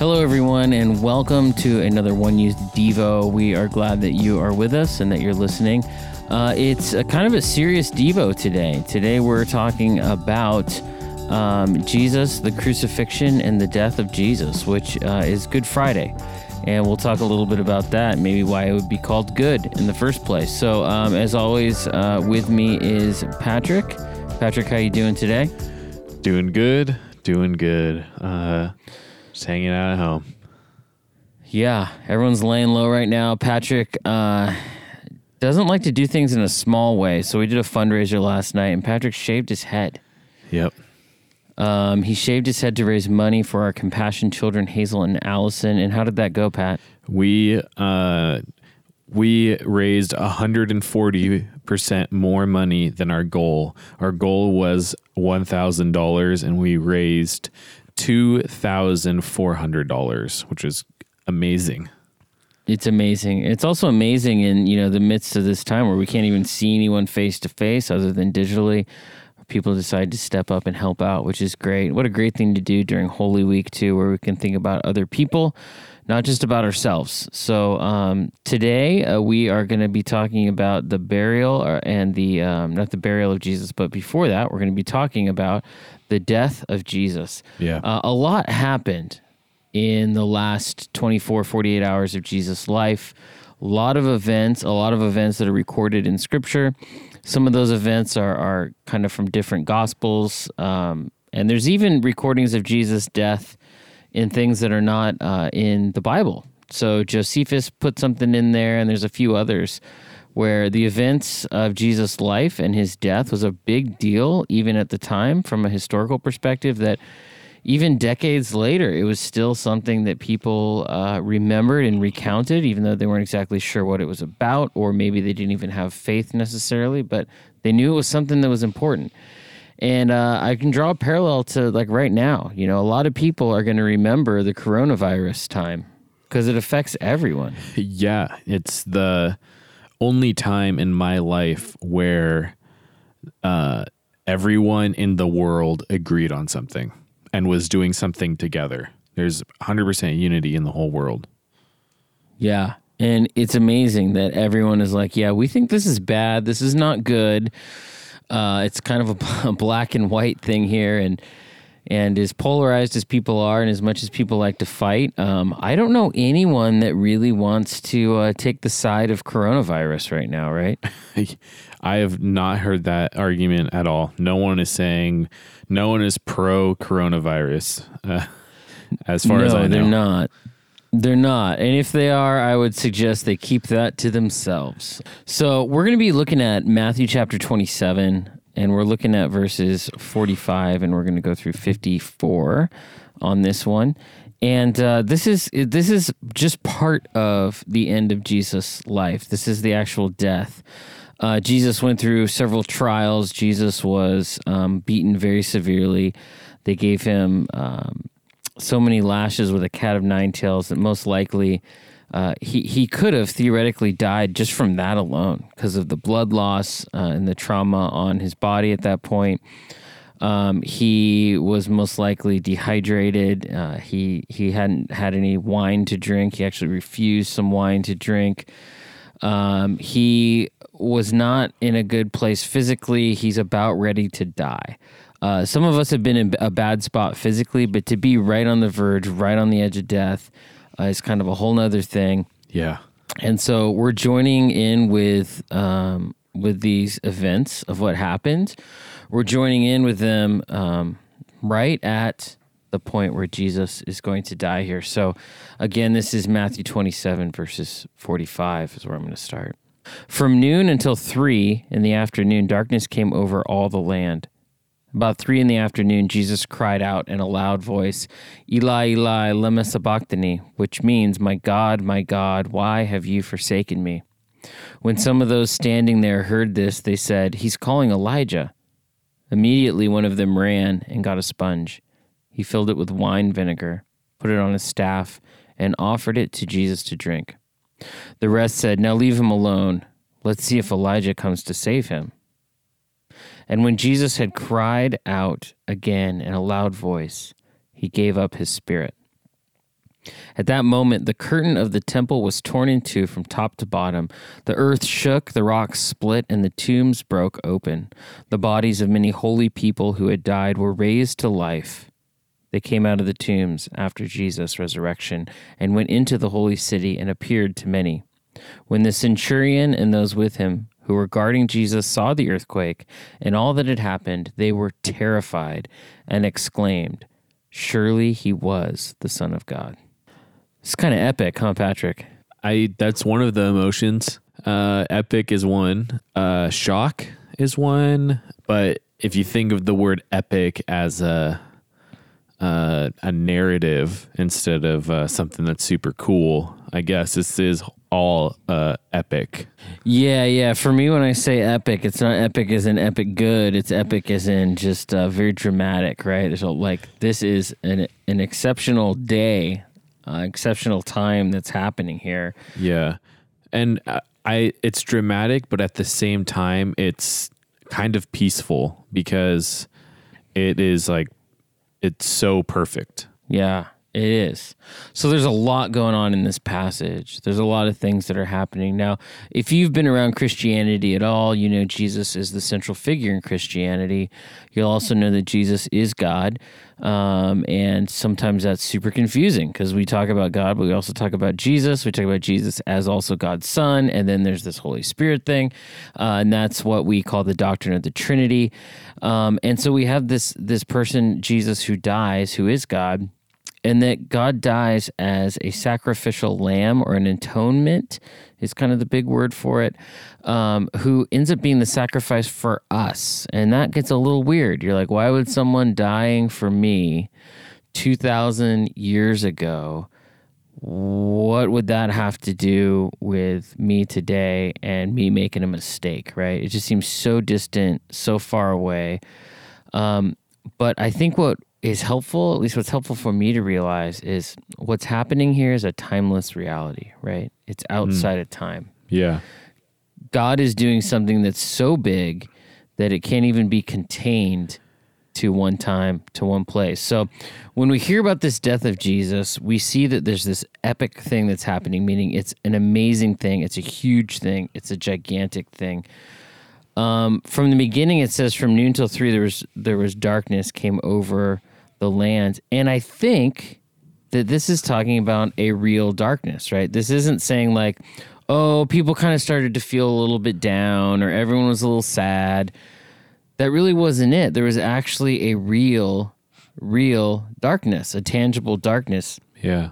Hello, everyone, and welcome to another One Youth Devo. We are glad that you are with us and that you're listening. Uh, it's a kind of a serious Devo today. Today, we're talking about um, Jesus, the crucifixion, and the death of Jesus, which uh, is Good Friday. And we'll talk a little bit about that, maybe why it would be called good in the first place. So, um, as always, uh, with me is Patrick. Patrick, how you doing today? Doing good, doing good. Just hanging out at home. Yeah, everyone's laying low right now. Patrick uh, doesn't like to do things in a small way, so we did a fundraiser last night, and Patrick shaved his head. Yep. Um, he shaved his head to raise money for our compassion children, Hazel and Allison. And how did that go, Pat? We uh, we raised 140 percent more money than our goal. Our goal was one thousand dollars, and we raised two thousand four hundred dollars, which is amazing. It's amazing. It's also amazing in you know the midst of this time where we can't even see anyone face to face other than digitally. People decide to step up and help out, which is great. What a great thing to do during Holy Week too, where we can think about other people, not just about ourselves. So um, today uh, we are going to be talking about the burial uh, and the um, not the burial of Jesus, but before that we're going to be talking about the death of Jesus. Yeah. Uh, a lot happened in the last 24, 48 hours of Jesus' life. A lot of events, a lot of events that are recorded in Scripture. Some of those events are, are kind of from different Gospels. Um, and there's even recordings of Jesus' death in things that are not uh, in the Bible. So Josephus put something in there, and there's a few others where the events of Jesus' life and his death was a big deal, even at the time, from a historical perspective, that even decades later, it was still something that people uh, remembered and recounted, even though they weren't exactly sure what it was about, or maybe they didn't even have faith necessarily, but they knew it was something that was important. And uh, I can draw a parallel to like right now. You know, a lot of people are going to remember the coronavirus time because it affects everyone. Yeah, it's the only time in my life where uh, everyone in the world agreed on something and was doing something together. There's 100% unity in the whole world. Yeah. And it's amazing that everyone is like, yeah, we think this is bad. This is not good. Uh, it's kind of a, a black and white thing here. And, and as polarized as people are, and as much as people like to fight, um, I don't know anyone that really wants to uh, take the side of coronavirus right now, right? I have not heard that argument at all. No one is saying, no one is pro coronavirus, uh, as far no, as I know. they're not. They're not. And if they are, I would suggest they keep that to themselves. So we're going to be looking at Matthew chapter 27, and we're looking at verses 45, and we're going to go through 54 on this one. And uh, this is this is just part of the end of Jesus' life. This is the actual death. Uh, Jesus went through several trials. Jesus was um, beaten very severely. They gave him um, so many lashes with a cat of nine tails that most likely uh, he he could have theoretically died just from that alone because of the blood loss uh, and the trauma on his body at that point. Um, he was most likely dehydrated. Uh, he he hadn't had any wine to drink. He actually refused some wine to drink. Um, he was not in a good place physically. He's about ready to die. Uh, some of us have been in a bad spot physically, but to be right on the verge, right on the edge of death, uh, is kind of a whole nother thing. Yeah. And so we're joining in with um, with these events of what happened. We're joining in with them um, right at the point where Jesus is going to die here. So again, this is Matthew 27 verses 45 is where I'm going to start. From noon until three in the afternoon, darkness came over all the land. About three in the afternoon, Jesus cried out in a loud voice, Eli, Eli, lema sabachthani, which means, My God, my God, why have you forsaken me? When some of those standing there heard this, they said, He's calling Elijah. Immediately, one of them ran and got a sponge. He filled it with wine vinegar, put it on his staff, and offered it to Jesus to drink. The rest said, Now leave him alone. Let's see if Elijah comes to save him. And when Jesus had cried out again in a loud voice, he gave up his spirit. At that moment, the curtain of the temple was torn in two from top to bottom. The earth shook, the rocks split, and the tombs broke open. The bodies of many holy people who had died were raised to life. They came out of the tombs after Jesus' resurrection and went into the holy city and appeared to many. When the centurion and those with him who were guarding Jesus saw the earthquake and all that had happened, they were terrified and exclaimed, Surely he was the Son of God. It's kind of epic, huh, Patrick? I that's one of the emotions. Uh, epic is one. Uh, shock is one. But if you think of the word epic as a uh, a narrative instead of uh, something that's super cool, I guess this is all uh, epic. Yeah, yeah. For me, when I say epic, it's not epic as in epic good. It's epic as in just uh, very dramatic, right? So, like, this is an an exceptional day uh, exceptional time that's happening here. Yeah, and uh, I it's dramatic, but at the same time, it's kind of peaceful because it is like it's so perfect. Yeah, it is. So there's a lot going on in this passage. There's a lot of things that are happening. Now, if you've been around Christianity at all, you know Jesus is the central figure in Christianity. You'll also know that Jesus is God. Um, and sometimes that's super confusing because we talk about God, but we also talk about Jesus. We talk about Jesus as also God's Son, and then there's this Holy Spirit thing, uh, and that's what we call the doctrine of the Trinity. Um, and so we have this this person, Jesus, who dies, who is God, and that God dies as a sacrificial lamb or an atonement is kind of the big word for it, um, who ends up being the sacrifice for us. And that gets a little weird. You're like, why would someone dying for me 2,000 years ago? What would that have to do with me today and me making a mistake, right? It just seems so distant, so far away. Um, but I think what is helpful, at least what's helpful for me to realize, is what's happening here is a timeless reality, right? It's outside mm. of time. Yeah. God is doing something that's so big that it can't even be contained to one time, to one place. So when we hear about this death of Jesus, we see that there's this epic thing that's happening, meaning it's an amazing thing, it's a huge thing, it's a gigantic thing. Um, from the beginning, it says from noon till three, there was there was darkness came over the land. And I think that this is talking about a real darkness, right? This isn't saying like, oh, people kind of started to feel a little bit down or everyone was a little sad. That really wasn't it. There was actually a real, real darkness, a tangible darkness. Yeah.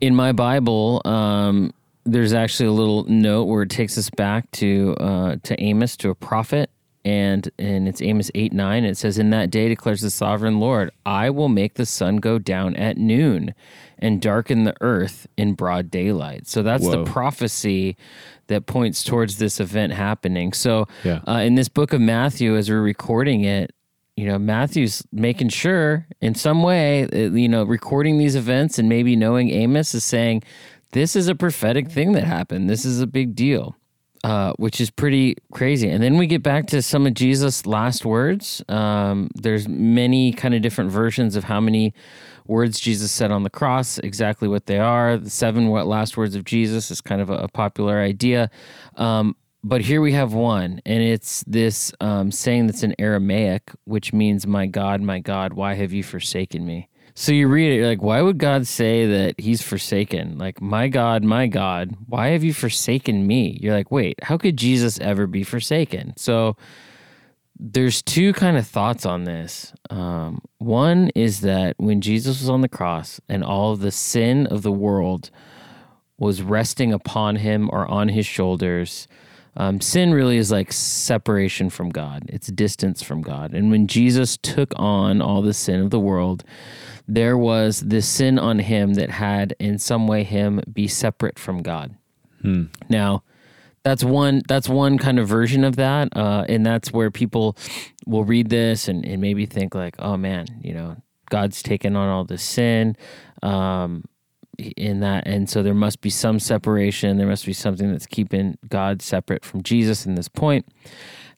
In my Bible, um, there's actually a little note where it takes us back to uh, to Amos, to a prophet, and and it's Amos 8 9. It says, In that day declares the sovereign Lord, I will make the sun go down at noon and darken the earth in broad daylight. So that's Whoa. the prophecy that points towards this event happening. So yeah. uh, in this book of Matthew, as we're recording it, you know, Matthew's making sure in some way, uh, you know, recording these events and maybe knowing Amos is saying, this is a prophetic thing that happened. This is a big deal uh, which is pretty crazy. And then we get back to some of Jesus' last words. Um, there's many kind of different versions of how many words Jesus said on the cross, exactly what they are. The seven what last words of Jesus is kind of a, a popular idea. Um, but here we have one, and it's this um, saying that's in Aramaic, which means, My God, my God, why have you forsaken me? So you read it, you're like, why would God say that he's forsaken? Like, my God, my God, why have you forsaken me? You're like, wait, how could Jesus ever be forsaken? So there's two kind of thoughts on this. Um, one is that when Jesus was on the cross and all the sin of the world was resting upon him or on his shoulders, um, sin really is like separation from God, it's distance from God. And when Jesus took on all the sin of the world, there was this sin on him that had in some way him be separate from God. Hmm. Now, that's one that's one kind of version of that, uh, and that's where people will read this and, and maybe think like, oh man, you know, God's taken on all this sin. Um, in that and so there must be some separation there must be something that's keeping god separate from jesus in this point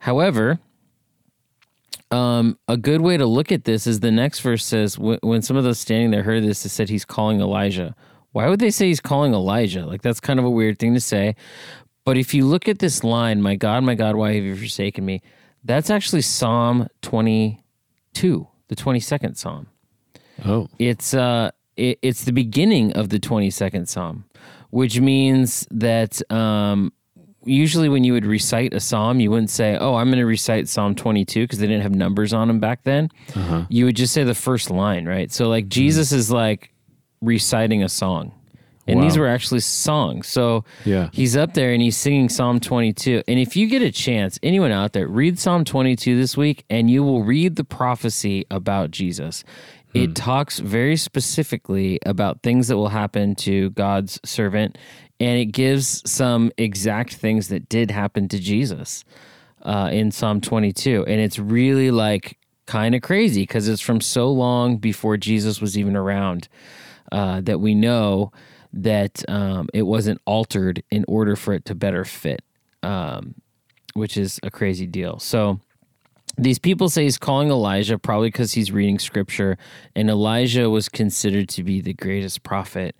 however um, a good way to look at this is the next verse says, "When some of those standing there heard this, it said he's calling Elijah." Why would they say he's calling Elijah? Like that's kind of a weird thing to say. But if you look at this line, "My God, my God, why have you forsaken me?" That's actually Psalm twenty-two, the twenty-second Psalm. Oh, It's uh, it, it's the beginning of the twenty-second Psalm, which means that um, usually when you would recite a psalm, you wouldn't say, "Oh, I'm going to recite Psalm 22" because they didn't have numbers on them back then. Uh-huh. You would just say the first line, right? So like mm-hmm. Jesus is like reciting a song. And these were actually songs. So Yeah. he's up there and he's singing Psalm 22. And if you get a chance, anyone out there, read Psalm 22 this week and you will read the prophecy about Jesus. It talks very specifically about things that will happen to God's servant and it gives some exact things that did happen to Jesus uh, in Psalm 22. And it's really like kind of crazy because it's from so long before Jesus was even around uh, that we know that um, it wasn't altered in order for it to better fit, um, which is a crazy deal. So these people say he's calling Elijah probably because he's reading scripture, and Elijah was considered to be the greatest prophet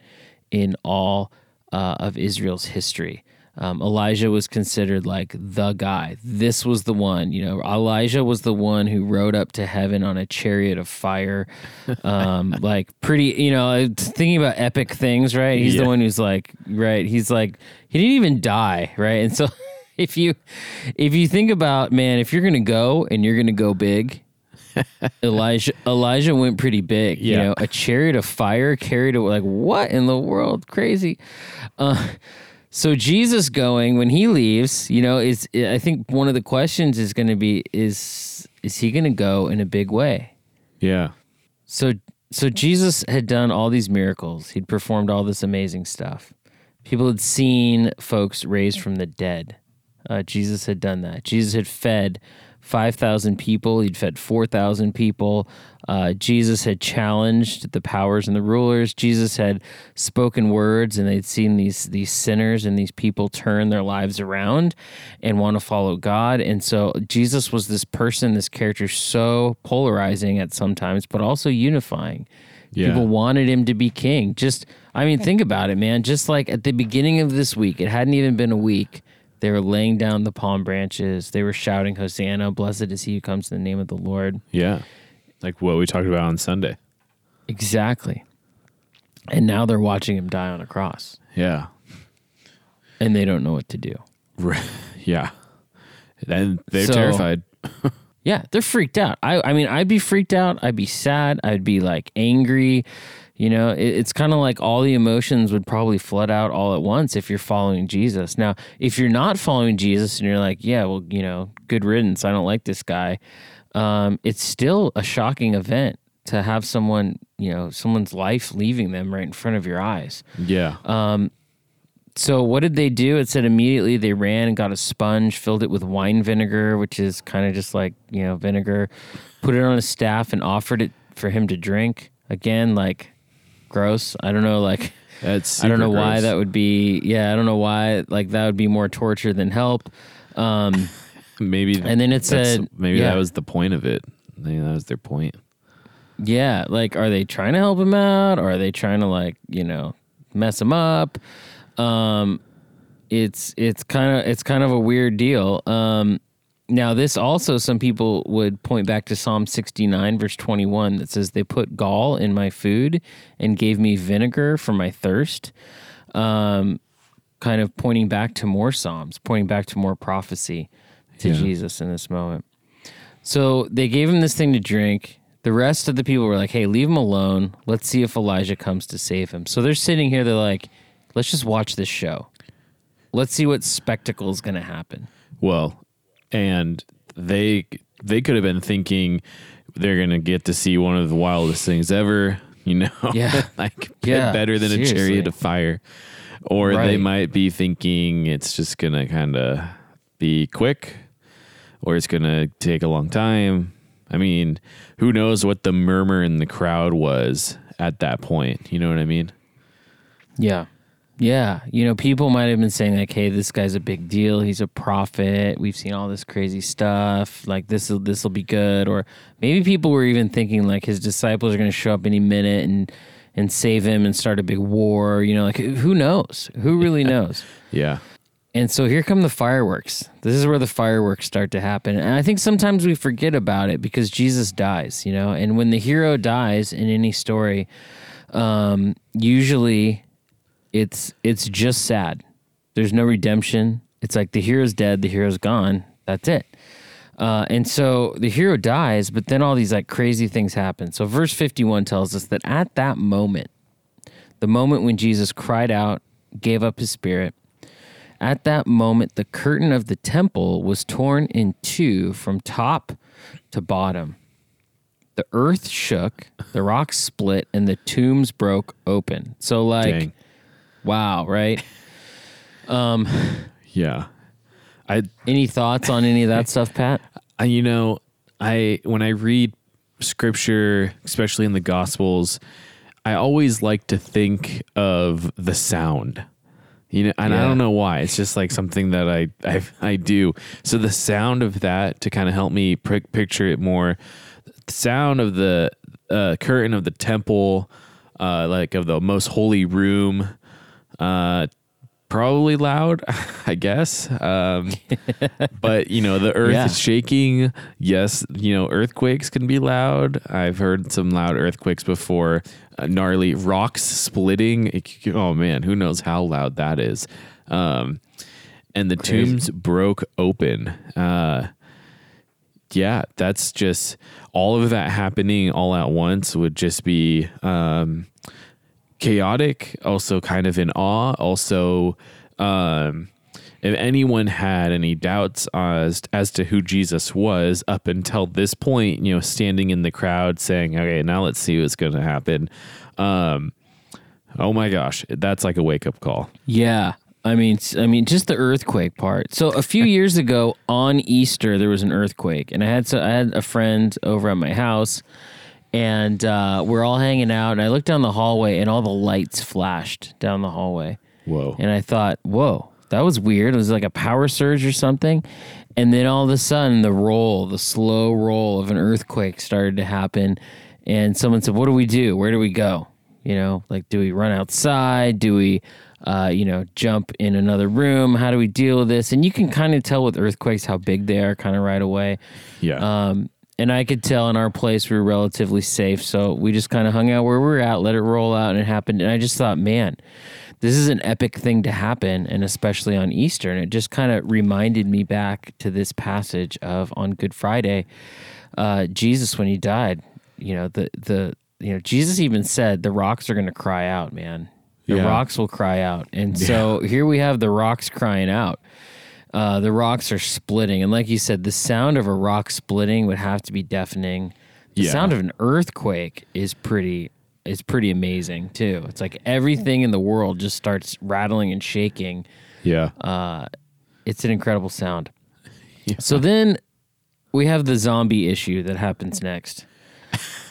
in all uh, of Israel's history. Um, Elijah was considered like the guy. This was the one, you know. Elijah was the one who rode up to heaven on a chariot of fire, um, like pretty, you know. Thinking about epic things, right? He's the one who's like, right? He's like, he didn't even die, right? And so, if you, if you think about, man, if you're gonna go and you're gonna go big, Elijah Elijah went pretty big. You know, a chariot of fire carried it like what in the world? Crazy. Uh, so Jesus going when he leaves, you know, is I think one of the questions is going to be is is he going to go in a big way? yeah. So so Jesus had done all these miracles. He'd performed all this amazing stuff. People had seen folks raised from the dead. Uh, Jesus had done that. Jesus had fed 5,000 people. He'd fed 4,000 people. Uh, Jesus had challenged the powers and the rulers. Jesus had spoken words, and they'd seen these these sinners and these people turn their lives around and want to follow God. And so Jesus was this person, this character, so polarizing at sometimes, but also unifying. Yeah. People wanted him to be king. Just, I mean, think about it, man. Just like at the beginning of this week, it hadn't even been a week. They were laying down the palm branches. They were shouting, Hosanna, blessed is he who comes in the name of the Lord. Yeah. Like what we talked about on Sunday. Exactly. And now they're watching him die on a cross Yeah. and they don't know what to do. Right. Yeah. And they're So- terrified. Yeah, they're freaked out. I, I mean, I'd be freaked out. I'd be sad. I'd be like angry. You know, it, it's kind of like all the emotions would probably flood out all at once if you're following Jesus. Now, if you're not following Jesus and you're like, yeah, well, you know, good riddance. I don't like this guy. Um, it's still a shocking event to have someone, you know, someone's life leaving them right in front of your eyes. Yeah. So what did they do? It said immediately they ran and got a sponge, filled it with wine vinegar, which is kind of just like you know vinegar, put it on a staff and offered it for him to drink. Again, like gross. I don't know, like That's I don't know super why that would be. Yeah, I don't know why like that would be more torture than help. Um, maybe and then it said- maybe yeah. that was the point of it. Maybe that was their point. yeah, like are they trying to help him out, or are they trying to like you know mess him up? Um, it's it's kind of it's kind of a weird deal. Um, now this also some people would point back to Psalm 69 verse 21 that says they put gall in my food and gave me vinegar for my thirst. Um, kind of pointing back to more psalms, pointing back to more prophecy to Yeah. Jesus in this moment. So they gave him this thing to drink. The rest of the people were like, "Hey, leave him alone. Let's see if Elijah comes to save him." So they're sitting here. They're like, "Let's just watch this show. Let's see what spectacle is going to happen." Well, and they they could have been thinking they're gonna get to see one of the wildest things ever. You know, Yeah. like Yeah, better than a chariot of fire. Or they might be thinking it's just gonna kind of be quick, or it's gonna take a long time. I mean, who knows what the murmur in the crowd was at that point? You know what I mean? Yeah, Yeah, you know, people might have been saying like, "Hey, this guy's a big deal. He's a prophet. We've seen all this crazy stuff. Like this will this will be good." Or maybe people were even thinking like his disciples are going to show up any minute and and save him and start a big war. You know, like who knows? Who really knows? Yeah. And so here come the fireworks. This is where the fireworks start to happen. And I think sometimes we forget about it because Jesus dies, you know. And when the hero dies in any story, um, usually it's it's just sad. There's no redemption. It's like the hero's dead, the hero's gone. That's it. Uh, and so the hero dies, but then all these like crazy things happen. So verse 51 tells us that at that moment, the moment when Jesus cried out, gave up his spirit, at that moment the curtain of the temple was torn in two from top to bottom. The earth shook, the rocks split, and the tombs broke open. So like Dang. Wow, right? Um, Yeah. I any thoughts on any of that stuff, Pat? I, you know, I when I read scripture, especially in the Gospels, I always like to think of the sound. You know, and I don't know why. It's just like something that I I, I do. So the sound of that to kind of help me pic- picture it more. The sound of the uh, curtain of the temple, uh, like of the most holy room, uh, probably loud, I guess. Um, but you know, the earth Yeah. is shaking. Yes, you know, earthquakes can be loud. I've heard some loud earthquakes before. Uh, gnarly rocks splitting. It oh man, who knows how loud that is? Um, and the Crazy. tombs broke open. Uh, yeah, that's just all of that happening all at once would just be um, chaotic, also kind of in awe. Also, um, if anyone had any doubts as as to who Jesus was up until this point, you know, standing in the crowd saying, "Okay, now let's see what's going to happen." Um, oh my gosh, that's like a wake up call. Yeah. I mean, I mean, just the earthquake part. So a few years ago on Easter, there was an earthquake, and I had so I had a friend over at my house, and uh, we're all hanging out, and I looked down the hallway, and all the lights flashed down the hallway, Whoa. and I thought, whoa, that was weird. It was like a power surge or something, and then all of a sudden, the roll, the slow roll of an earthquake started to happen, and someone said, "What do we do? Where do we go?" You know, like, do we run outside? Do we, uh, you know, jump in another room? How do we deal with this? And you can kind of tell with earthquakes how big they are, kind of right away. Yeah. Um, and I could tell in our place we were relatively safe, so we just kind of hung out where we were at, let it roll out, and it happened. And I just thought, man, this is an epic thing to happen, and especially on Easter. And it just kind of reminded me back to this passage of on Good Friday, uh, Jesus when he died. You know, the the you know Jesus even said the rocks are going to cry out, man. The Yeah. rocks will cry out, and so here we have the rocks crying out. Uh, the rocks are splitting, and like you said, the sound of a rock splitting would have to be deafening. The Yeah. sound of an earthquake is pretty is pretty amazing too. It's like everything in the world just starts rattling and shaking. yeah. Uh, it's an incredible sound. So then we have the zombie issue that happens next.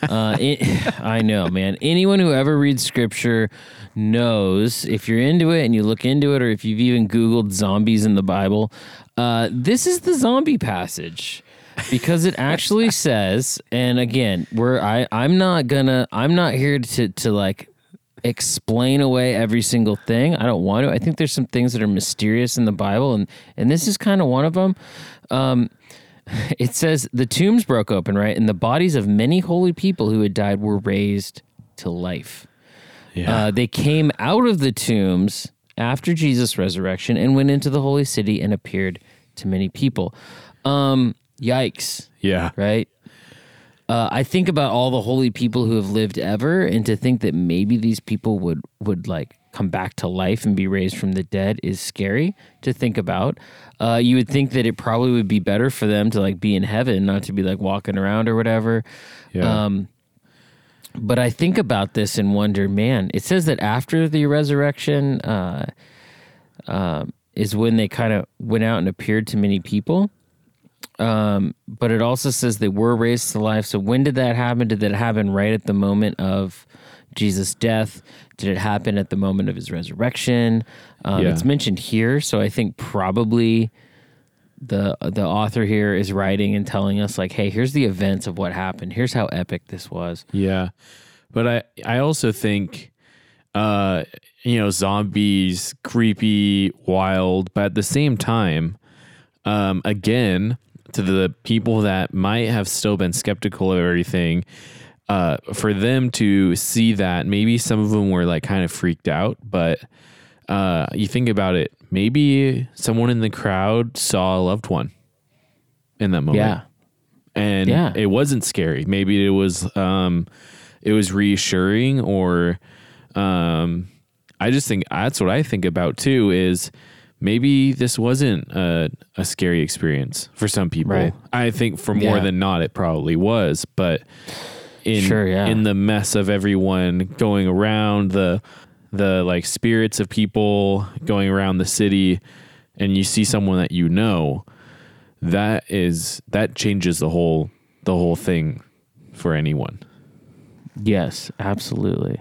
Uh, it, I know, man. Anyone who ever reads scripture knows if you're into it and you look into it, or if you've even Googled zombies in the Bible, uh, this is the zombie passage because it actually says, and again, we're I I'm not gonna I'm not here to to like explain away every single thing. I don't want to. I think there's some things that are mysterious in the Bible, and and this is kind of one of them. Um, it says the tombs broke open, right, and the bodies of many holy people who had died were raised to life. Yeah. Uh, they came out of the tombs after Jesus' resurrection and went into the holy city and appeared to many people. Um, yikes yeah. right? Uh, I think about all the holy people who have lived ever, and to think that maybe these people would would like come back to life and be raised from the dead is scary to think about. Uh, you would think that it probably would be better for them to like be in heaven, not to be like walking around or whatever. Yeah. Um, but I think about this and wonder, man. It says that after the resurrection uh, um, is when they kind of went out and appeared to many people. Um, but it also says they were raised to life. So when did that happen? Did that happen right at the moment of Jesus' death? Did it happen at the moment of his resurrection? Um, Yeah. It's mentioned here, so I think probably the the author here is writing and telling us like, hey, here's the events of what happened. Here's how epic this was. Yeah. But I I also think uh you know zombies creepy wild but at the same time um again to the people that might have still been skeptical of everything uh for them to see that maybe some of them were like kind of freaked out but uh you think about it maybe someone in the crowd saw a loved one in that moment Yeah. and Yeah. it wasn't scary. Maybe it was um it was reassuring or um I just think that's what I think about too is maybe this wasn't a, a scary experience for some people. Right. I think for more Yeah. than not it probably was, but in Sure, yeah. in the mess of everyone going around the the like spirits of people going around the city and you see someone that you know that is that changes the whole the whole thing for anyone Yes, absolutely.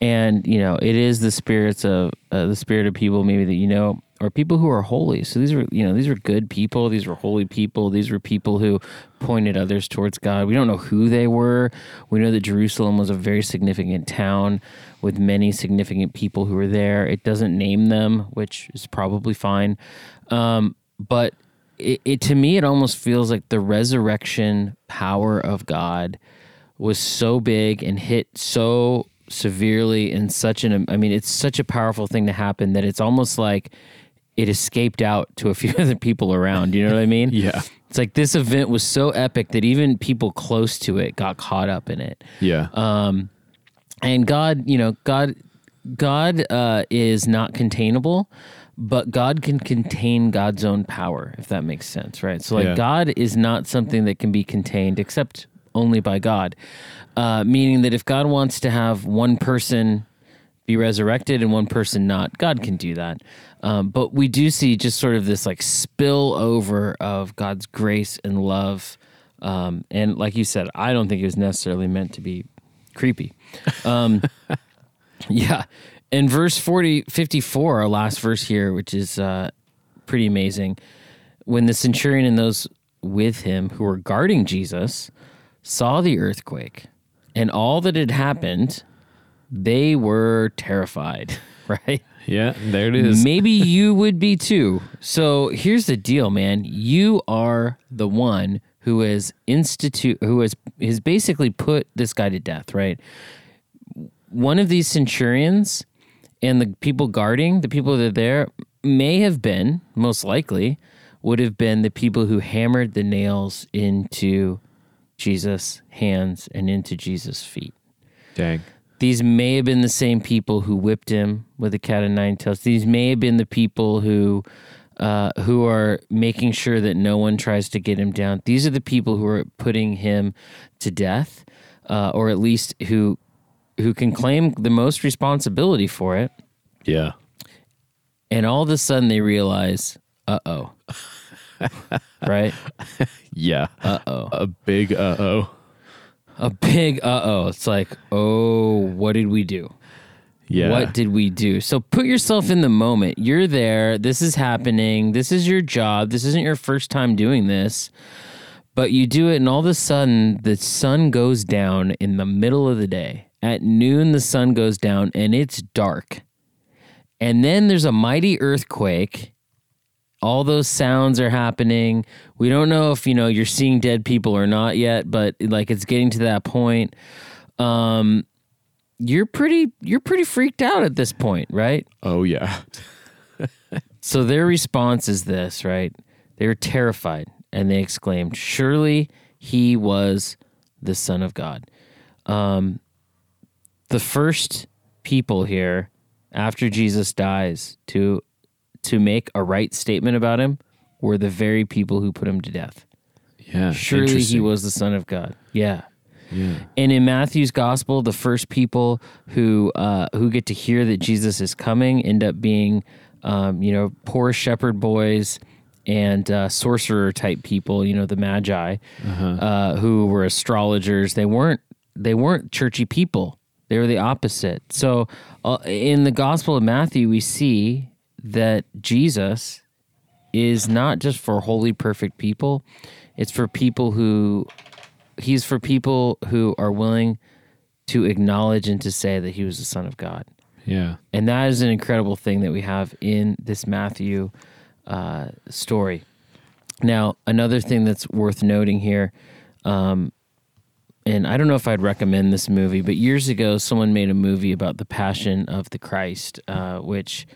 And you know, it is the spirits of uh, the spirit of people maybe that you know, or people who are holy. So these were, you know, these were good people. These were holy people. These were people who pointed others towards God. We don't know who they were. We know that Jerusalem was a very significant town with many significant people who were there. It doesn't name them, which is probably fine. Um, but it, it to me, it almost feels like the resurrection power of God was so big and hit so severely in such an I mean it's such a powerful thing to happen that it's almost like it escaped out to a few other people around, you know what I mean? Yeah. It's like this event was so epic that even people close to it got caught up in it. yeah Um, and God, you know, God, God uh, is not containable, but God can contain God's own power, if that makes sense, right? So, like, Yeah. God is not something that can be contained except only by God. Uh, meaning that if God wants to have one person be resurrected and one person not, God can do that. Um, but we do see just sort of this like spill over of God's grace and love. Um, and like you said, I don't think it was necessarily meant to be creepy. Um, yeah. In verse 40, 54, our last verse here, which is uh, pretty amazing, when the centurion and those with him who were guarding Jesus saw the earthquake and all that had happened, they were terrified, right? yeah there it is Maybe you would be too. So here's the deal, man. You are the one who has institute who has has basically put this guy to death, right? One of these centurions and the people guarding, the people that are there, may have been, most likely, would have been the people who hammered the nails into Jesus' hands and into Jesus' feet. dang These may have been the same people who whipped him with a cat of nine tails. These may have been the people who uh, who are making sure that no one tries to get him down. These are the people who are putting him to death, uh, or at least who who can claim the most responsibility for it. yeah And all of a sudden they realize, uh oh, right? yeah Uh oh. a big uh-oh A big uh oh. It's like, oh, what did we do? yeah What did we do? So put yourself in the moment. You're there. This is happening. This is your job. This isn't your first time doing this. But you do it, and all of a sudden, the sun goes down in the middle of the day. At noon, the sun goes down, and it's dark. And then there's a mighty earthquake. All those sounds are happening. We don't know if you know you're seeing dead people or not yet, but like it's getting to that point. Um, you're pretty you're pretty freaked out at this point, right? oh yeah So their response is this, right? They were terrified and they exclaimed, "Surely he was the son of God." Um, the first people here after Jesus dies to to make a right statement about him were the very people who put him to death. yeah Surely he was the son of God. Yeah. yeah And in Matthew's gospel, the first people who uh, who get to hear that Jesus is coming end up being, um, you know, poor shepherd boys and uh, sorcerer type people. You know, the magi, uh who were astrologers. They weren't they weren't churchy people. They were the opposite. So uh, in the Gospel of Matthew, we see that Jesus is not just for holy, perfect people. It's for people who, he's for people who are willing to acknowledge and to say that he was the Son of God. Yeah. And that is an incredible thing that we have in this Matthew uh, story. Now, another thing that's worth noting here, um, and I don't know if I'd recommend this movie, but years ago, someone made a movie about the Passion of the Christ, uh, which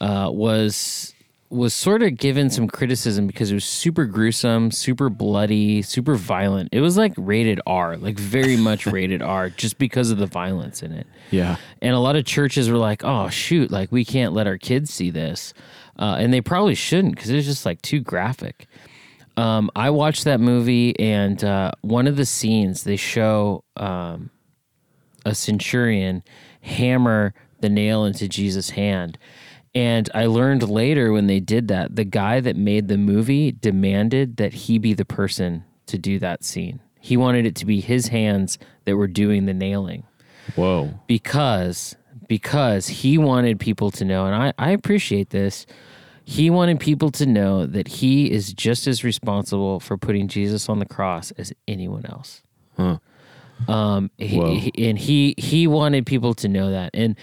uh, was was sort of given some criticism because it was super gruesome, super bloody, super violent. It was like rated R, like very much rated R, just because of the violence in it. Yeah. And a lot of churches were like, "Oh shoot, like we can't let our kids see this," uh, and they probably shouldn't because it's just like too graphic. Um, I watched that movie, and uh, one of the scenes they show um, a centurion hammer the nail into Jesus' hand. And I learned later when they did that, the guy that made the movie demanded that he be the person to do that scene. He wanted it to be his hands that were doing the nailing Whoa. because because he wanted people to know and I, I appreciate this he wanted people to know that he is just as responsible for putting jesus on the cross as anyone else Huh. um he- he- and he he wanted people to know that and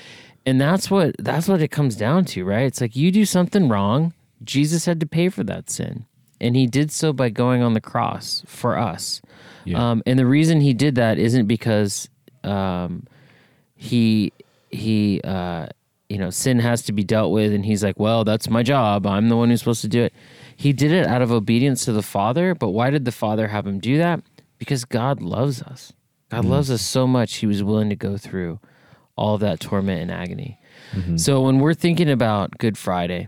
and that's what that's what it comes down to right? It's like you do something wrong jesus had to pay for that sin. And he did so by going on the cross for us. Yeah. um, and the reason he did that isn't because um, he he uh, you know sin has to be dealt with and he's like well that's my job. I'm the one who's supposed to do it. He did it out of obedience to the father. But why did the father have him do that? Because god loves us. God loves us so much he was willing to go through all of that torment and agony so when we're thinking about good friday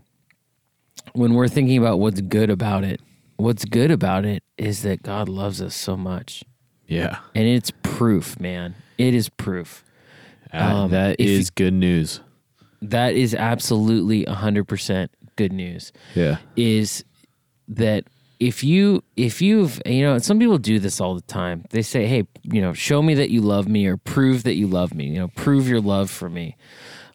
when we're thinking about what's good about it what's good about it is that god loves us so much Yeah. and it's proof man it is proof Uh, Um, that if you- good news. that is absolutely 100% good news Yeah. is that if you if you've you know some people do this all the time. They say hey you know show me that you love me or prove that you love me you know prove your love for me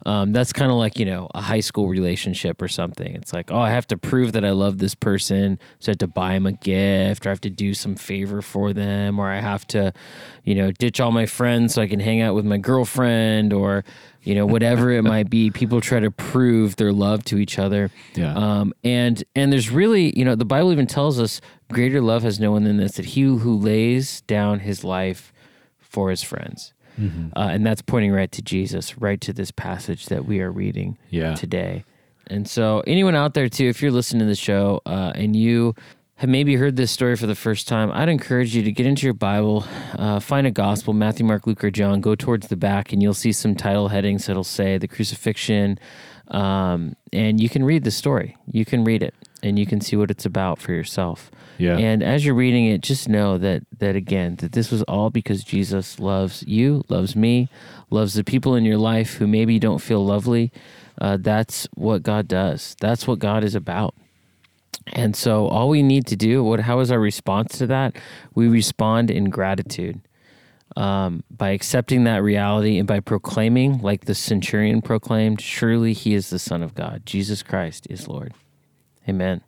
um, that's kind of like you know a high school relationship or something it's like oh i have to prove that i love this person so i have to buy them a gift or i have to do some favor for them or i have to you know ditch all my friends so i can hang out with my girlfriend or you know whatever it might be people try to prove their love to each other Yeah. um, and and there's really, you know, the Bible even tells us greater love has no one than this that he who lays down his life for his friends. Uh, and that's pointing right to Jesus, right to this passage that we are reading Yeah. today. And so, anyone out there too, if you're listening to the show uh, and you have maybe heard this story for the first time, I'd encourage you to get into your Bible, uh, find a gospel, Matthew, Mark, Luke, or John, go towards the back, and you'll see some title headings that'll say the crucifixion. Um, and you can read the story. You can read it and you can see what it's about for yourself. Yeah. And as you're reading it, just know that that again, that this was all because Jesus loves you, loves me, loves the people in your life who maybe don't feel lovely. Uh, that's what God does. That's what God is about. And so all we need to do, what how is our response to that? We respond in gratitude. Um, by accepting that reality and by proclaiming, like the centurion proclaimed, surely he is the Son of God. Jesus Christ is Lord. Amen.